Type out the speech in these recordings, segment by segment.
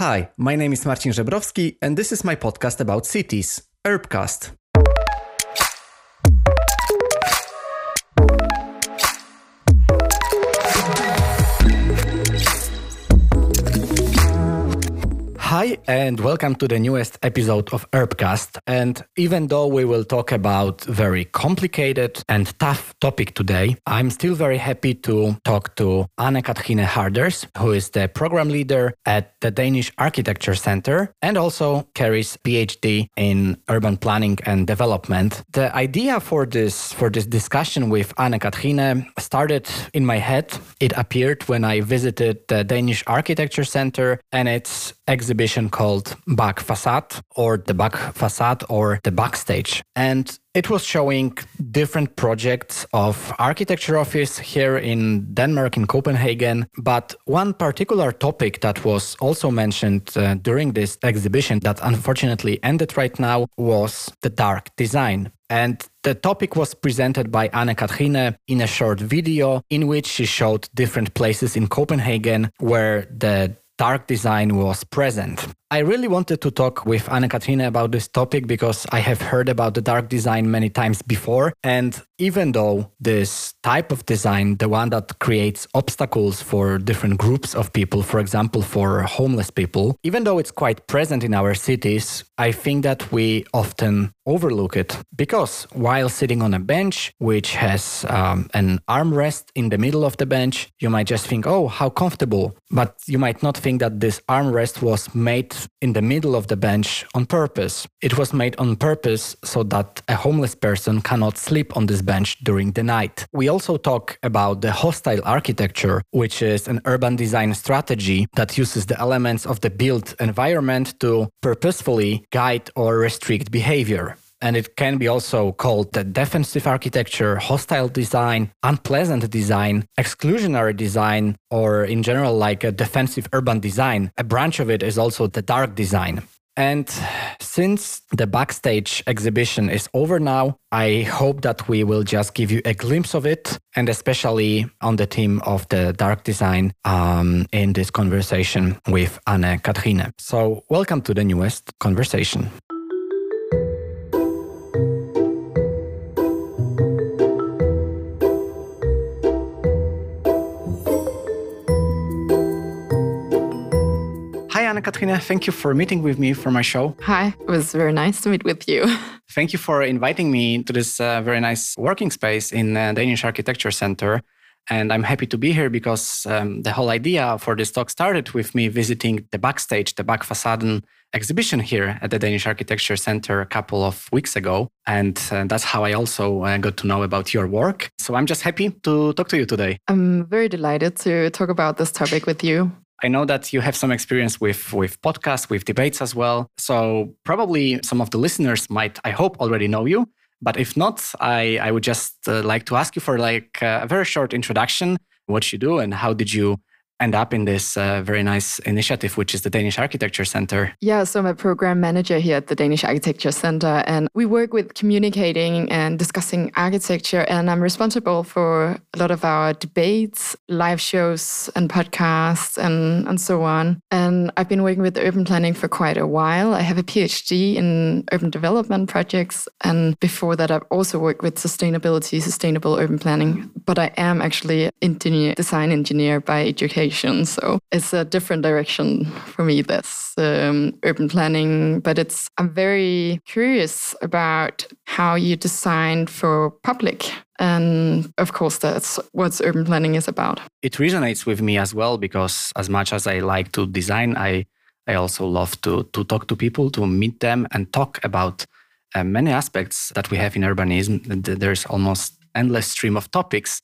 Hi, my name is Marcin Żebrowski, and this is my podcast about cities, Urbcast. Hi, and welcome to the newest episode of Urbcast. And even though we will talk about very complicated and tough topic today, I'm still very happy to talk to Anne Katrine Harders, who is the program leader at the Danish Architecture Center and also carries PhD in urban planning and development. The idea for this for this discussion with Anne Katrine started in my head. It appeared when I visited the Danish Architecture Center and its exhibition called Back Facade or the Back Facade or the Backstage. And it was showing different projects of architecture office here in Denmark, in Copenhagen. But one particular topic that was also mentioned uh, during this exhibition that unfortunately ended right now was the dark design. And the topic was presented by Anne Katrine in a short video in which she showed different places in Copenhagen where the dark design was present. I really wanted to talk with Anna Katrina about this topic because I have heard about the dark design many times before. And even though this type of design, the one that creates obstacles for different groups of people, for example, for homeless people, even though it's quite present in our cities, I think that we often overlook it because while sitting on a bench which has um, an armrest in the middle of the bench, you might just think, oh, how comfortable. But you might not think that this armrest was made in the middle of the bench on purpose. It was made on purpose so that a homeless person cannot sleep on this bench during the night. We also talk about the hostile architecture, which is an urban design strategy that uses the elements of the built environment to purposefully guide or restrict behavior and it can be also called the defensive architecture, hostile design, unpleasant design, exclusionary design, or in general, like a defensive urban design. A branch of it is also the dark design. And since the backstage exhibition is over now, I hope that we will just give you a glimpse of it, and especially on the theme of the dark design um, in this conversation with Anne Katrine. So, welcome to the newest conversation. Anne Katrine. Thank you for meeting with me for my show. Hi, it was very nice to meet with you. Thank you for inviting me to this uh, very nice working space in uh, Danish Architecture Center. And I'm happy to be here because um, the whole idea for this talk started with me visiting the backstage, the Backfacaden exhibition here at the Danish Architecture Center a couple of weeks ago. And uh, that's how I also uh, got to know about your work. So I'm just happy to talk to you today. I'm very delighted to talk about this topic with you. I know that you have some experience with with podcasts, with debates as well. So probably some of the listeners might, I hope, already know you. But if not, I, I would just uh, like to ask you for like a very short introduction, what you do and how did you end up in this uh, very nice initiative, which is the Danish Architecture Center. Yeah, so I'm a program manager here at the Danish Architecture Center, and we work with communicating and discussing architecture. And I'm responsible for a lot of our debates, live shows, and podcasts, and, and so on. And I've been working with urban planning for quite a while. I have a PhD in urban development projects. And before that, I've also worked with sustainability, sustainable urban planning. But I am actually engineer, design engineer by education so it's a different direction for me, this um, urban planning. But it's, I'm very curious about how you design for public. And of course, that's what urban planning is about. It resonates with me as well because as much as I like to design, I, I also love to, to talk to people, to meet them and talk about uh, many aspects that we have in urbanism. There's almost endless stream of topics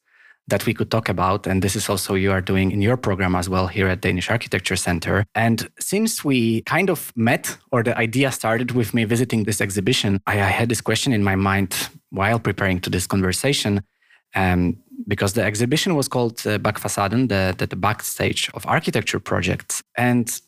that we could talk about. And this is also you are doing in your program as well here at Danish Architecture Center. And since we kind of met, or the idea started with me visiting this exhibition, I, I had this question in my mind while preparing to this conversation. Um, because the exhibition was called uh, Backfacaden, the, the, the backstage of architecture projects. And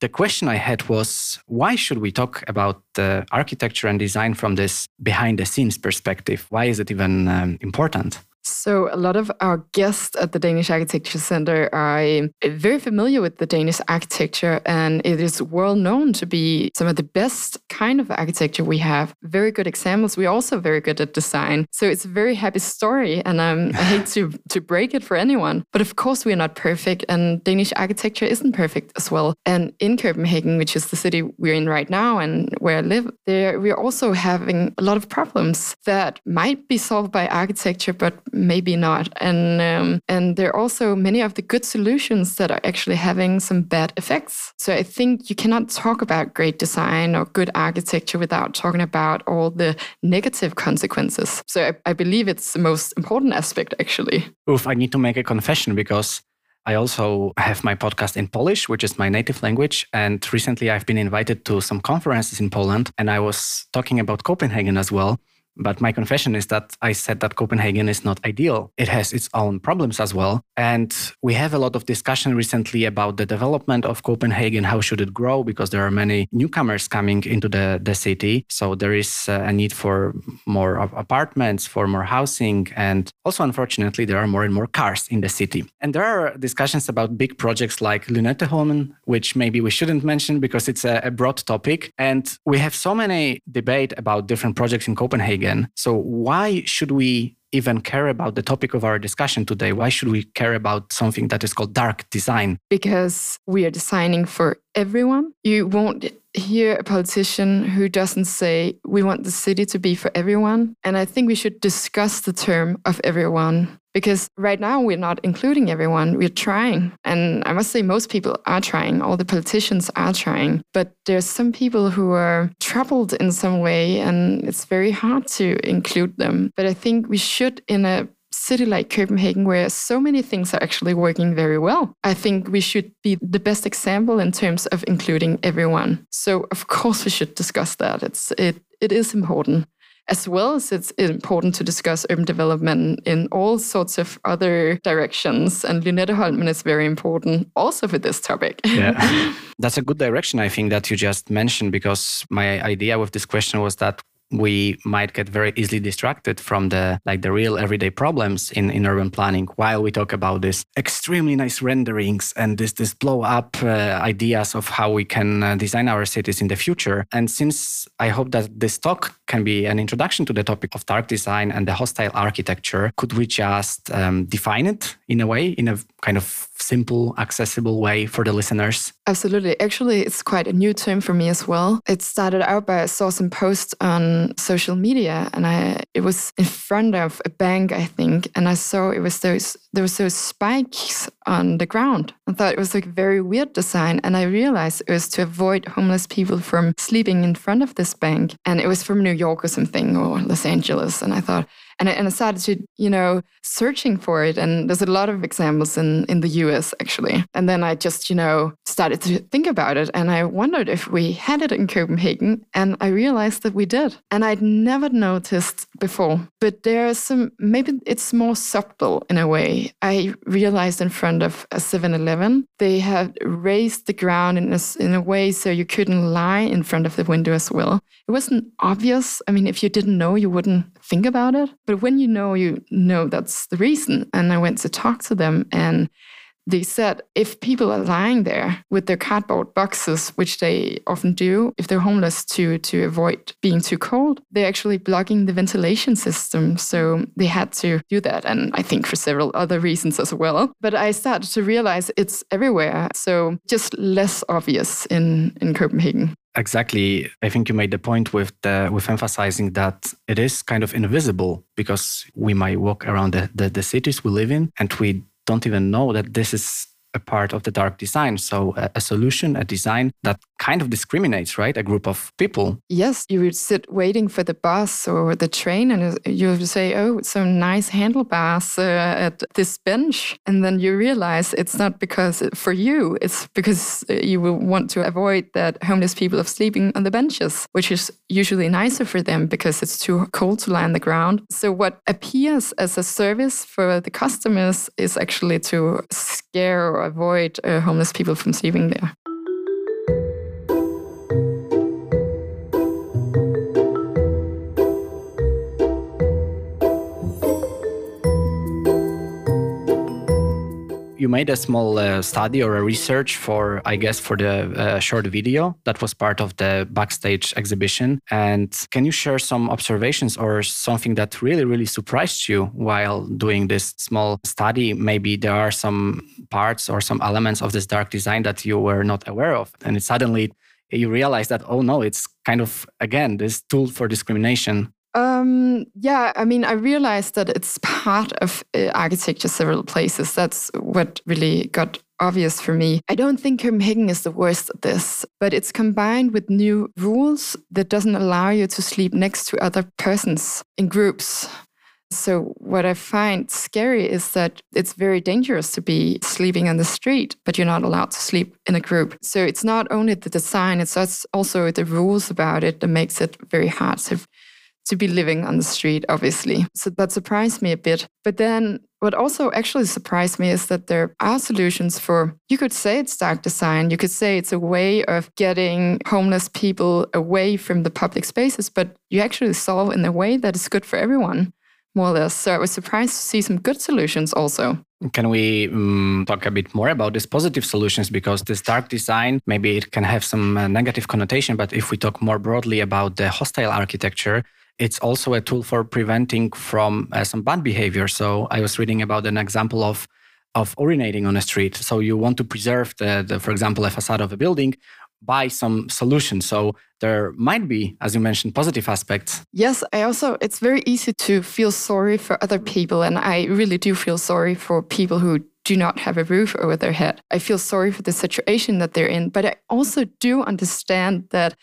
the question I had was why should we talk about the architecture and design from this behind the scenes perspective? Why is it even um, important? So, a lot of our guests at the Danish Architecture Center are very familiar with the Danish architecture, and it is well known to be some of the best kind of architecture we have. Very good examples. We're also very good at design. So, it's a very happy story, and um, I hate to, to break it for anyone. But of course, we're not perfect, and Danish architecture isn't perfect as well. And in Copenhagen, which is the city we're in right now and where I live, there we're also having a lot of problems that might be solved by architecture, but maybe not. And um, and there are also many of the good solutions that are actually having some bad effects. So I think you cannot talk about great design or good architecture without talking about all the negative consequences. So I, I believe it's the most important aspect, actually. Oof, I need to make a confession because I also have my podcast in Polish, which is my native language. And recently I've been invited to some conferences in Poland and I was talking about Copenhagen as well. But my confession is that I said that Copenhagen is not ideal. It has its own problems as well. And we have a lot of discussion recently about the development of Copenhagen. How should it grow? Because there are many newcomers coming into the, the city. So there is uh, a need for more apartments, for more housing. And also, unfortunately, there are more and more cars in the city. And there are discussions about big projects like Lynetteholmen, which maybe we shouldn't mention because it's a, a broad topic. And we have so many debate about different projects in Copenhagen again. So, why should we even care about the topic of our discussion today? Why should we care about something that is called dark design? Because we are designing for everyone. You won't hear a politician who doesn't say, we want the city to be for everyone. And I think we should discuss the term of everyone because right now we're not including everyone. We're trying. And I must say, most people are trying. All the politicians are trying. But there's some people who are troubled in some way, and it's very hard to include them. But I think we should, in a city like Copenhagen, where so many things are actually working very well, I think we should be the best example in terms of including everyone. So of course we should discuss that. It's it it is important as well as it's important to discuss urban development in all sorts of other directions. And Lynetteholmen is very important also for this topic. yeah. That's a good direction, I think, that you just mentioned, because my idea with this question was that we might get very easily distracted from the like the real everyday problems in, in urban planning while we talk about this extremely nice renderings and this this blow up uh, ideas of how we can uh, design our cities in the future. And since i hope that this talk can be an introduction to the topic of dark design and the hostile architecture could we just um, define it in a way in a kind of simple accessible way for the listeners absolutely actually it's quite a new term for me as well it started out by i saw some posts on social media and I it was in front of a bank, I think, and I saw it was those there was those spikes on the ground. I thought it was like very weird design, and I realized it was to avoid homeless people from sleeping in front of this bank. And it was from New York or something or Los Angeles, and I thought and I, and I started you know, searching for it. And there's a lot of examples in, in the US actually. And then I just, you know, started to think about it. And I wondered if we had it in Copenhagen. And I realized that we did. And I'd never noticed before. But there's some, maybe it's more subtle in a way. I realized in front of a 7 Eleven, they had raised the ground in a, in a way so you couldn't lie in front of the window as well. It wasn't obvious. I mean, if you didn't know, you wouldn't think about it. But when you know, you know that's the reason. And I went to talk to them and they said if people are lying there with their cardboard boxes, which they often do if they're homeless to to avoid being too cold, they're actually blocking the ventilation system. So they had to do that, and I think for several other reasons as well. But I started to realize it's everywhere, so just less obvious in in Copenhagen exactly. I think you made the point with the with emphasizing that it is kind of invisible because we might walk around the, the, the cities we live in and we don't even know that this is a part of the dark design. So a, a, solution, a design that kind of discriminates, right? A group of people. Yes, you would sit waiting for the bus or the train, and you would say, "Oh, some nice handlebars uh, at this bench," and then you realize it's not because for you; it's because uh, you will want to avoid that homeless people are sleeping on the benches, which is usually nicer for them because it's too cold to lie on the ground. So what appears as a service for the customers is actually to scare or avoid uh, homeless people from sleeping there. You made a small uh, study or a research for, I guess, for the uh, short video that was part of the backstage exhibition. And can you share some observations or something that really, really surprised you while doing this small study? Maybe there are some parts or some elements of this dark design that you were not aware of, and it suddenly you realize that oh no, it's kind of again this tool for discrimination. Um, yeah, I mean, I realized that it's part of uh, architecture several places. That's what really got obvious for me. I don't think Copenhagen is the worst at this, but it's combined with new rules that doesn't allow you to sleep next to other persons in groups. So, what I find scary is that it's very dangerous to be sleeping on the street, but you're not allowed to sleep in a group. So, it's not only the design, it's also the rules about it that makes it very hard to, to be living on the street, obviously. So, that surprised me a bit. But then, what also actually surprised me is that there are solutions for, you could say it's dark design, you could say it's a way of getting homeless people away from the public spaces, but you actually solve in a way that is good for everyone more or less. So I was surprised to see some good solutions also. Can we um, talk a bit more about these positive solutions? Because this dark design, maybe it can have some uh, negative connotation, but if we talk more broadly about the hostile architecture, it's also a tool for preventing from uh, some bad behavior. So I was reading about an example of of urinating on a street. So you want to preserve the, the for example, a facade of a building by some solution. So there might be, as you mentioned, positive aspects. Yes, I also, it's very easy to feel sorry for other people. And I really do feel sorry for people who do not have a roof over their head. I feel sorry for the situation that they're in. But I also do understand that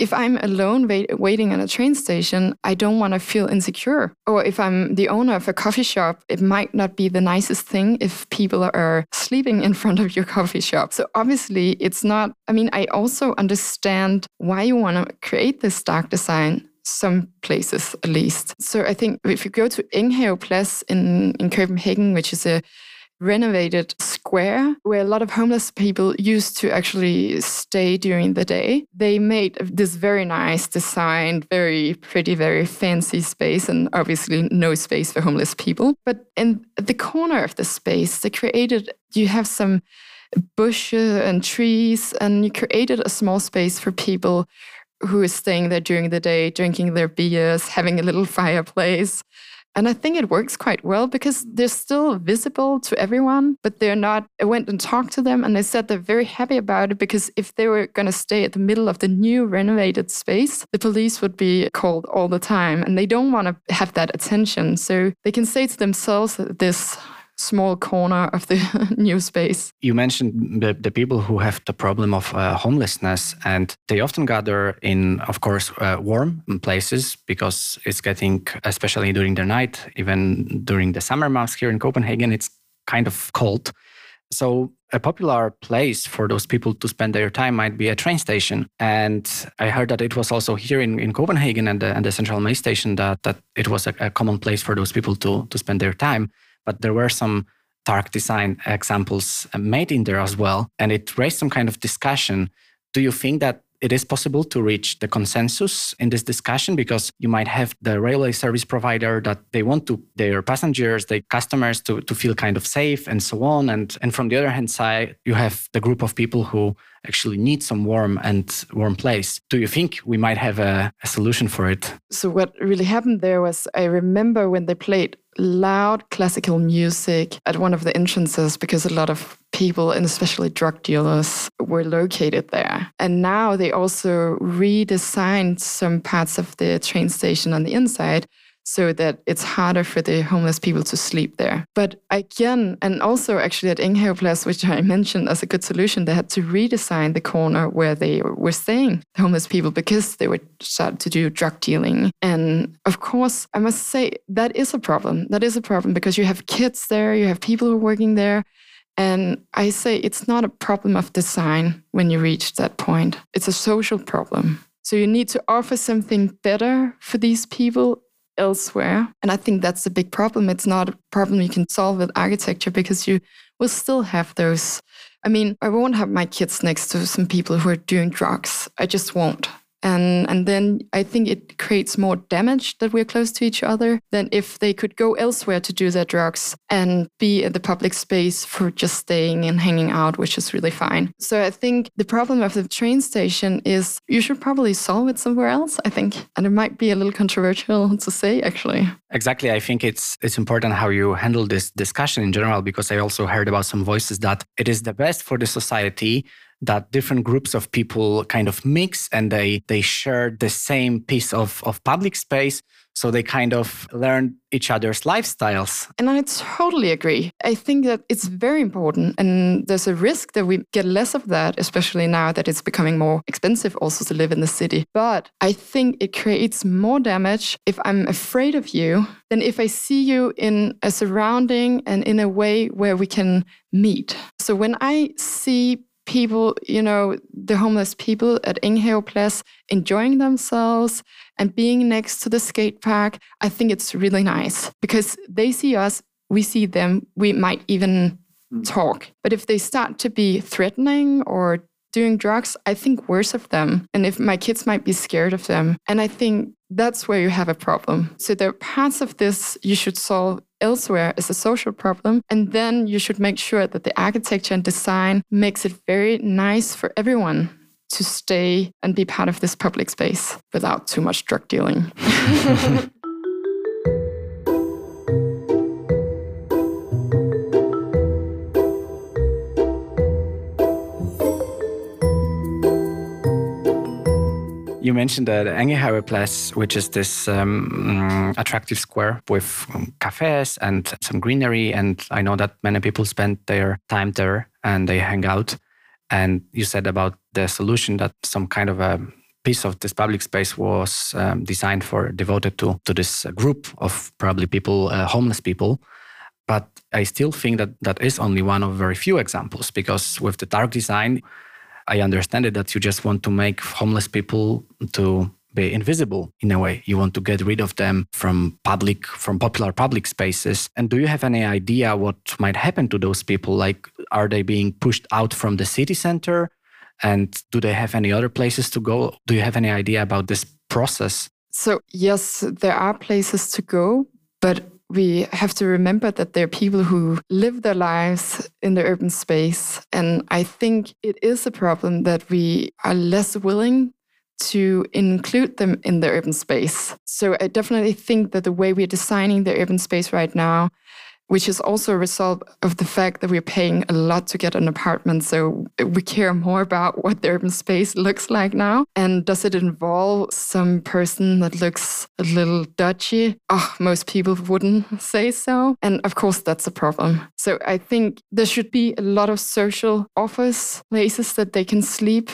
if I'm alone wait, waiting at a train station, I don't want to feel insecure. Or if I'm the owner of a coffee shop, it might not be the nicest thing if people are sleeping in front of your coffee shop. So obviously, it's not, I mean, I also understand why you want to create this dark design some places at least. So I think if you go to Enghave Plads in, in Copenhagen, which is a renovated square where a lot of homeless people used to actually stay during the day. They made this very nice designed, very pretty, very fancy space, and obviously no space for homeless people. But in the corner of the space, they created, you have some bushes and trees, and you created a small space for people who is staying there during the day, drinking their beers, having a little fireplace. And I think it works quite well because they're still visible to everyone, but they're not. I went and talked to them and they said they're very happy about it because if they were going to stay at the middle of the new renovated space, the police would be called all the time and they don't want to have that attention. So they can say to themselves that this small corner of the new space. You mentioned the, the people who have the problem of uh, homelessness, and they often gather in, of course, uh, warm places because it's getting, especially during the night, even during the summer months here in Copenhagen, it's kind of cold. So, a popular place for those people to spend their time might be a train station. And I heard that it was also here in, in Copenhagen and the, and the central main station that, that it was a, a common place for those people to, to spend their time but there were some dark design examples uh, made in there as well. And it raised some kind of discussion. Do you think that it is possible to reach the consensus in this discussion because you might have the railway service provider that they want to their passengers their customers to, to feel kind of safe and so on and and from the other hand side you have the group of people who actually need some warm and warm place do you think we might have a, a solution for it so what really happened there was i remember when they played loud classical music at one of the entrances because a lot of people, and especially drug dealers, were located there. And now they also redesigned some parts of the train station on the inside so that it's harder for the homeless people to sleep there. But again, and also actually at Enghave Plads, which I mentioned as a good solution, they had to redesign the corner where they were staying, the homeless people, because they were start to do drug dealing. And of course, I must say that is a problem. That is a problem because you have kids there, you have people who are working there. And I say it's not a problem of design when you reach that point. It's a social problem. So you need to offer something better for these people elsewhere. And I think that's the big problem. It's not a problem you can solve with architecture because you will still have those. I mean, I won't have my kids next to some people who are doing drugs. I just won't. And, and then I think it creates more damage that we're close to each other than if they could go elsewhere to do their drugs and be in the public space for just staying and hanging out, which is really fine. So I think the problem of the train station is you should probably solve it somewhere else, I think. And it might be a little controversial to say, actually. Exactly. I think it's it's important how you handle this discussion in general, because I also heard about some voices that it is the best for the society that different groups of people kind of mix and they they share the same piece of, of public space so they kind of learn each other's lifestyles. And I totally agree. I think that it's very important. And there's a risk that we get less of that, especially now that it's becoming more expensive also to live in the city. But I think it creates more damage if I'm afraid of you than if I see you in a surrounding and in a way where we can meet. So when I see people, you know, the homeless people at Enghaveplads enjoying themselves and being next to the skate park, I think it's really nice because they see us, we see them, we might even mm. talk. But if they start to be threatening or doing drugs, I think worse of them. And if my kids might be scared of them. And I think that's where you have a problem. So there are parts of this you should solve elsewhere is a social problem. And then you should make sure that the architecture and design makes it very nice for everyone to stay and be part of this public space without too much drug dealing. You mentioned that the Enghaveplads, which is this um, attractive square with um, cafes and some greenery. And I know that many people spend their time there and they hang out. And you said about the solution that some kind of a piece of this public space was um, designed for devoted to to this group of probably people, uh, homeless people. But I still think that that is only one of very few examples because with the dark design, I understand it that you just want to make homeless people to be invisible in a way. You want to get rid of them from public, from popular public spaces. And do you have any idea what might happen to those people? Like, are they being pushed out from the city center? And do they have any other places to go? Do you have any idea about this process? So, yes, there are places to go, but we have to remember that there are people who live their lives in the urban space. And I think it is a problem that we are less willing to include them in the urban space. So I definitely think that the way we're designing the urban space right now which is also a result of the fact that we're paying a lot to get an apartment. So we care more about what the urban space looks like now. And does it involve some person that looks a little dodgy? Oh, most people wouldn't say so. And of course, that's a problem. So I think there should be a lot of social office places that they can sleep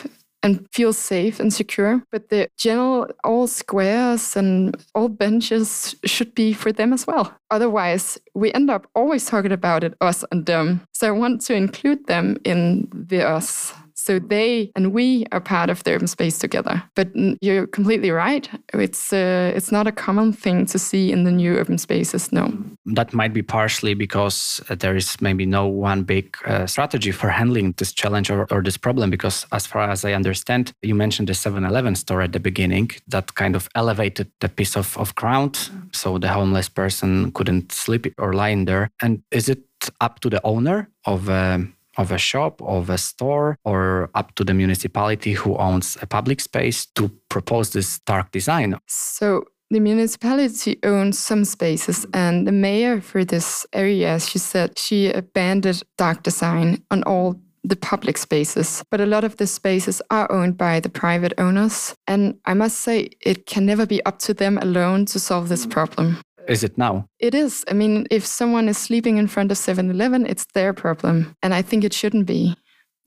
and feel safe and secure. But the general, all squares and all benches should be for them as well. Otherwise, we end up always talking about it, us and them. So I want to include them in the us so they and we are part of the urban space together. But you're completely right. It's uh, it's not a common thing to see in the new urban spaces. No. That might be partially because uh, there is maybe no one big uh, strategy for handling this challenge or, or this problem. Because as far as I understand, you mentioned the 7-Eleven store at the beginning that kind of elevated the piece of, of ground, so the homeless person couldn't sleep or lie in there. And is it up to the owner of um, of a shop, of a store, or up to the municipality who owns a public space to propose this dark design? So the municipality owns some spaces, and the mayor for this area, she said she abandoned dark design on all the public spaces, but a lot of the spaces are owned by the private owners. And I must say, it can never be up to them alone to solve this problem. Is it now? It is. I mean, if someone is sleeping in front of 7 Eleven, it's their problem. And I think it shouldn't be.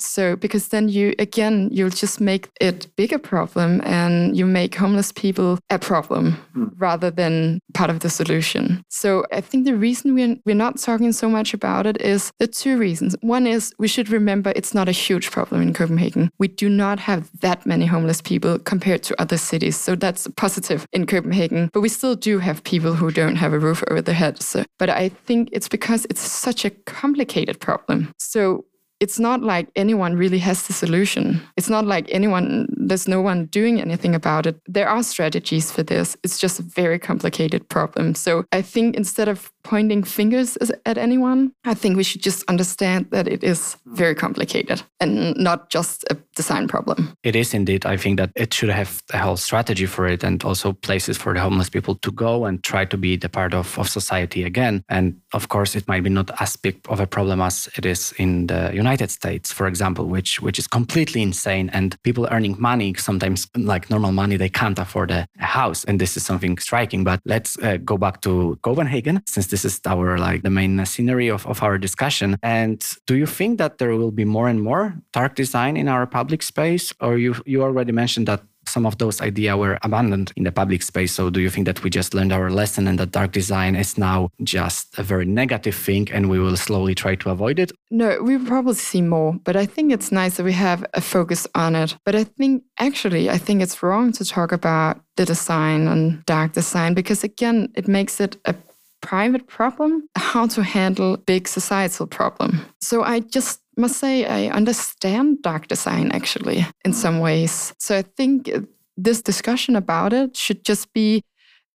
So, because then you, again, you'll just make it bigger problem and you make homeless people a problem mm. rather than part of the solution. So, I think the reason we're, we're not talking so much about it is the two reasons. One is we should remember it's not a huge problem in Copenhagen. We do not have that many homeless people compared to other cities. So, that's positive in Copenhagen. But we still do have people who don't have a roof over their heads. So, but I think it's because it's such a complicated problem. So, it's not like anyone really has the solution. It's not like anyone there's no one doing anything about it. There are strategies for this. It's just a very complicated problem. So I think instead of pointing fingers at anyone, I think we should just understand that it is very complicated and not just a design problem. It is indeed. I think that it should have a whole strategy for it and also places for the homeless people to go and try to be the part of, of society again. And of course, it might be not as big of a problem as it is in the United States, for example, which which is completely insane. And people earning money, sometimes like normal money, they can't afford a, a house. And this is something striking. But let's uh, go back to Copenhagen, since this is our like the main scenery of, of our discussion. And do you think that there will be more and more dark design in our public space? Or you you already mentioned that some of those ideas were abandoned in the public space. So do you think that we just learned our lesson and that dark design is now just a very negative thing and we will slowly try to avoid it? No, we probably see more, but I think it's nice that we have a focus on it. But I think actually, I think it's wrong to talk about the design and dark design because again, it makes it a private problem, how to handle big societal problem. So I just must say I understand dark design actually in some ways. So I think this discussion about it should just be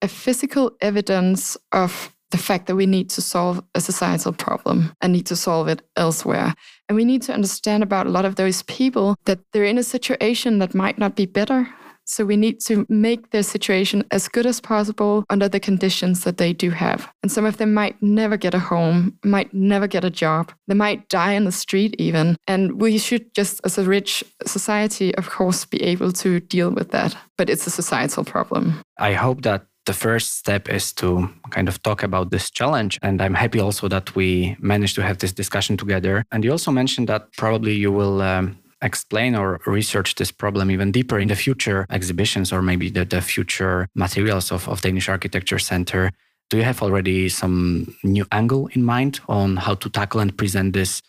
a physical evidence of the fact that we need to solve a societal problem and need to solve it elsewhere. And we need to understand about a lot of those people that they're in a situation that might not be better so we need to make their situation as good as possible under the conditions that they do have. And some of them might never get a home, might never get a job. They might die in the street even. And we should just, as a rich society, of course, be able to deal with that. But it's a societal problem. I hope that the first step is to kind of talk about this challenge. And I'm happy also that we managed to have this discussion together. And you also mentioned that probably you will um, explain or research this problem even deeper in the future exhibitions or maybe the, the future materials of, of Danish Architecture Center. Do you have already some new angle in mind on how to tackle and present this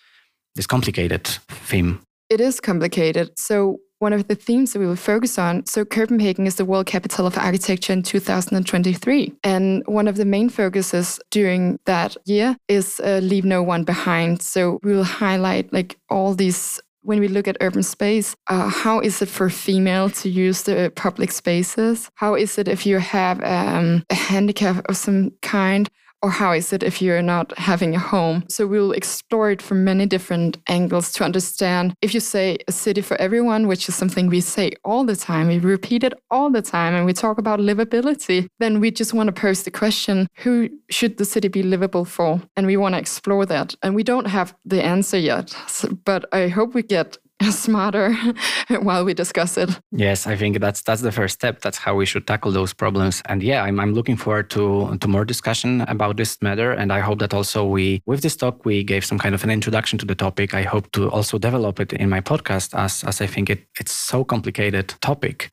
this complicated theme? It is complicated. So one of the themes that we will focus on. So, Copenhagen is the World Capital of Architecture in 2023. And one of the main focuses during that year is uh, Leave No One Behind. So, we will highlight like all these when we look at urban space, uh, how is it for female to use the public spaces? How is it if you have um, a handicap of some kind? Or how is it if you're not having a home? So we'll explore it from many different angles to understand if you say a city for everyone, which is something we say all the time, we repeat it all the time, and we talk about livability, then we just want to pose the question who should the city be livable for? And we want to explore that. And we don't have the answer yet, so, but I hope we get smarter while we discuss it. Yes, I think that's that's the first step. That's how we should tackle those problems. And yeah, I'm I'm looking forward to to more discussion about this matter. And I hope that also we with this talk we gave some kind of an introduction to the topic. I hope to also develop it in my podcast as as I think it it's so complicated topic.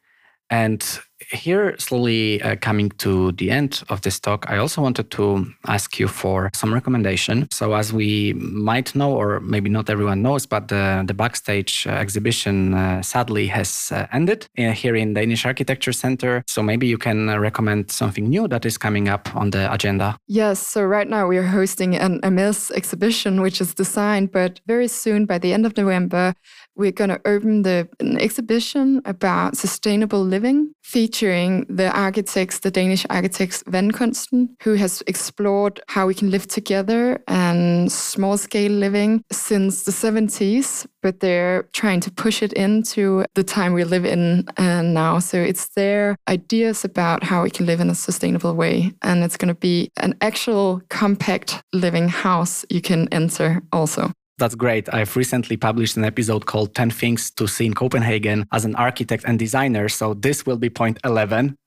And here, slowly uh, coming to the end of this talk, I also wanted to ask you for some recommendation. So, as we might know, or maybe not everyone knows, but the, the backstage uh, exhibition uh, sadly has uh, ended uh, here in Danish Architecture Center. So, maybe you can uh, recommend something new that is coming up on the agenda. Yes. So, right now we are hosting an MS exhibition, which is designed, but very soon, by the end of November, we're going to open the, an exhibition about sustainable living, featuring the architects, the Danish architects Vandkunsten, who has explored how we can live together and small scale living since the 70s, but they're trying to push it into the time we live in uh, now. So it's their ideas about how we can live in a sustainable way. And it's going to be an actual compact living house you can enter also. That's great. I've recently published an episode called 10 Things to See in Copenhagen as an architect and designer. So this will be point 11.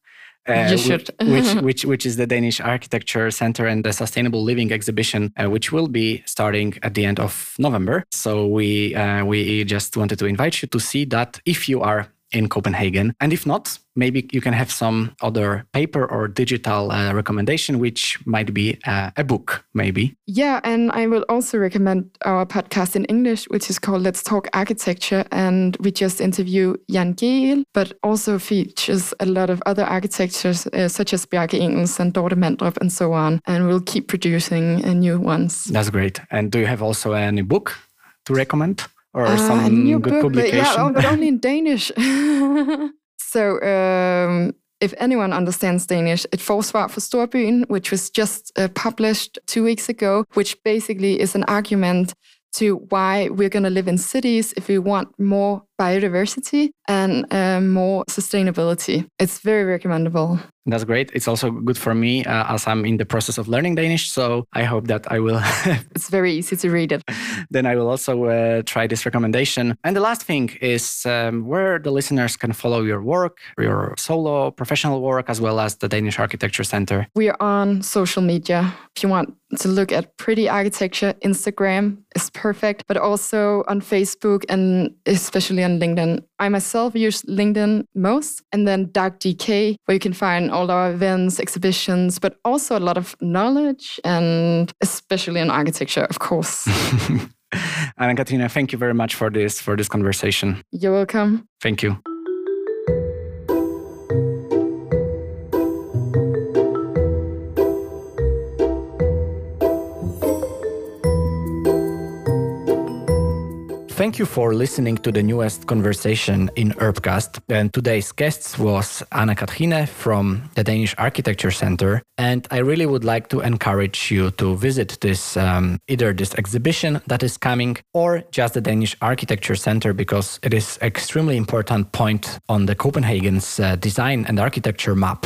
Uh, should. which, which, which is the Danish Architecture Center and the Sustainable Living exhibition, uh, which will be starting at the end of November. So we uh, we just wanted to invite you to see that if you are in Copenhagen. And if not, maybe you can have some other paper or digital uh, recommendation, which might be uh, a book, maybe. Yeah, and I will also recommend our podcast in English, which is called Let's Talk Architecture. And we just interview Jan Gehl, but also features a lot of other architectures, uh, such as Bjarke Ingels and Dorte Mandrup and so on. And we'll keep producing uh, new ones. That's great. And do you have also any book to recommend? Or uh, some good book, publication? But yeah, but only in Danish. so um, if anyone understands Danish, it falls Forsvar for Storbyen, which was just uh, published two weeks ago, which basically is an argument to why we're going to live in cities if we want more biodiversity and uh, more sustainability. It's very recommendable. That's great. It's also good for me uh, as I'm in the process of learning Danish. So I hope that I will. it's very easy to read it. then I will also uh, try this recommendation. And the last thing is um, where the listeners can follow your work, your solo professional work, as well as the Danish Architecture Center. We are on social media. If you want to look at pretty architecture, Instagram is perfect, but also on Facebook and especially on LinkedIn. I myself use LinkedIn most, and then DarkDK, where you can find all our events, exhibitions, but also a lot of knowledge, and especially in architecture, of course. Anna Katrina, thank you very much for this for this conversation. You're welcome. Thank you. Thank you for listening to the newest conversation in Urbcast. And today's guest was Anna Katrine from the Danish Architecture Center. And I really would like to encourage you to visit this um, either this exhibition that is coming or just the Danish Architecture Center because it is extremely important point on the Copenhagen's uh, design and architecture map.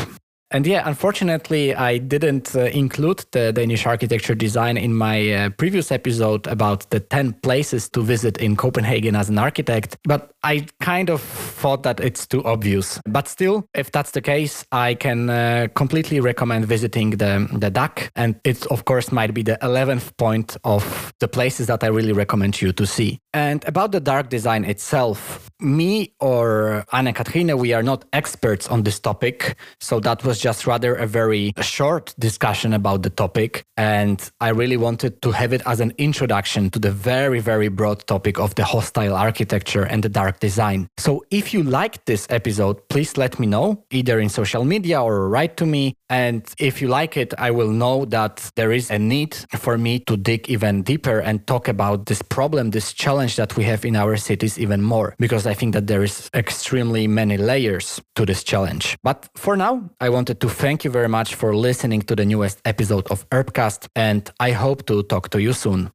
And yeah, unfortunately, I didn't uh, include the Danish architecture design in my uh, previous episode about the 10 places to visit in Copenhagen as an architect, but I kind of thought that it's too obvious. But still, if that's the case, I can uh, completely recommend visiting the, the DAC. And it, of course, might be the 11th point of the places that I really recommend you to see. And about the dark design itself, me or Anna Katrine, we are not experts on this topic. So that was just rather a very short discussion about the topic. And I really wanted to have it as an introduction to the very, very broad topic of the hostile architecture and the dark design. So if you liked this episode, please let me know either in social media or write to me. And if you like it, I will know that there is a need for me to dig even deeper and talk about this problem, this challenge that we have in our cities even more, because I think that there is extremely many layers to this challenge. But for now, I want wanted to thank you very much for listening to the newest episode of Urbcast, and I hope to talk to you soon.